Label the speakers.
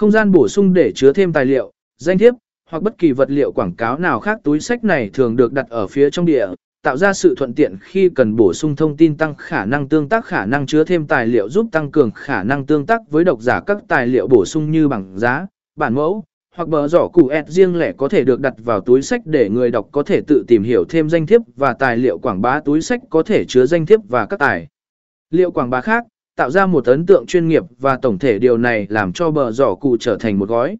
Speaker 1: Không gian bổ sung để chứa thêm tài liệu, danh thiếp, hoặc bất kỳ vật liệu quảng cáo nào khác túi sách này thường được đặt ở phía trong địa, tạo ra sự thuận tiện khi cần bổ sung thông tin tăng khả năng tương tác khả năng chứa thêm tài liệu giúp tăng cường khả năng tương tác với độc giả. Các tài liệu bổ sung như bảng giá, bản mẫu, hoặc bờ giỏ cụ ẹt riêng lẻ có thể được đặt vào túi sách để người đọc có thể tự tìm hiểu thêm danh thiếp và tài liệu quảng bá. Túi sách có thể chứa danh thiếp và các tài liệu quảng bá khác, tạo ra một ấn tượng chuyên nghiệp và tổng thể điều này làm cho bờ giỏ cụ trở thành một gói.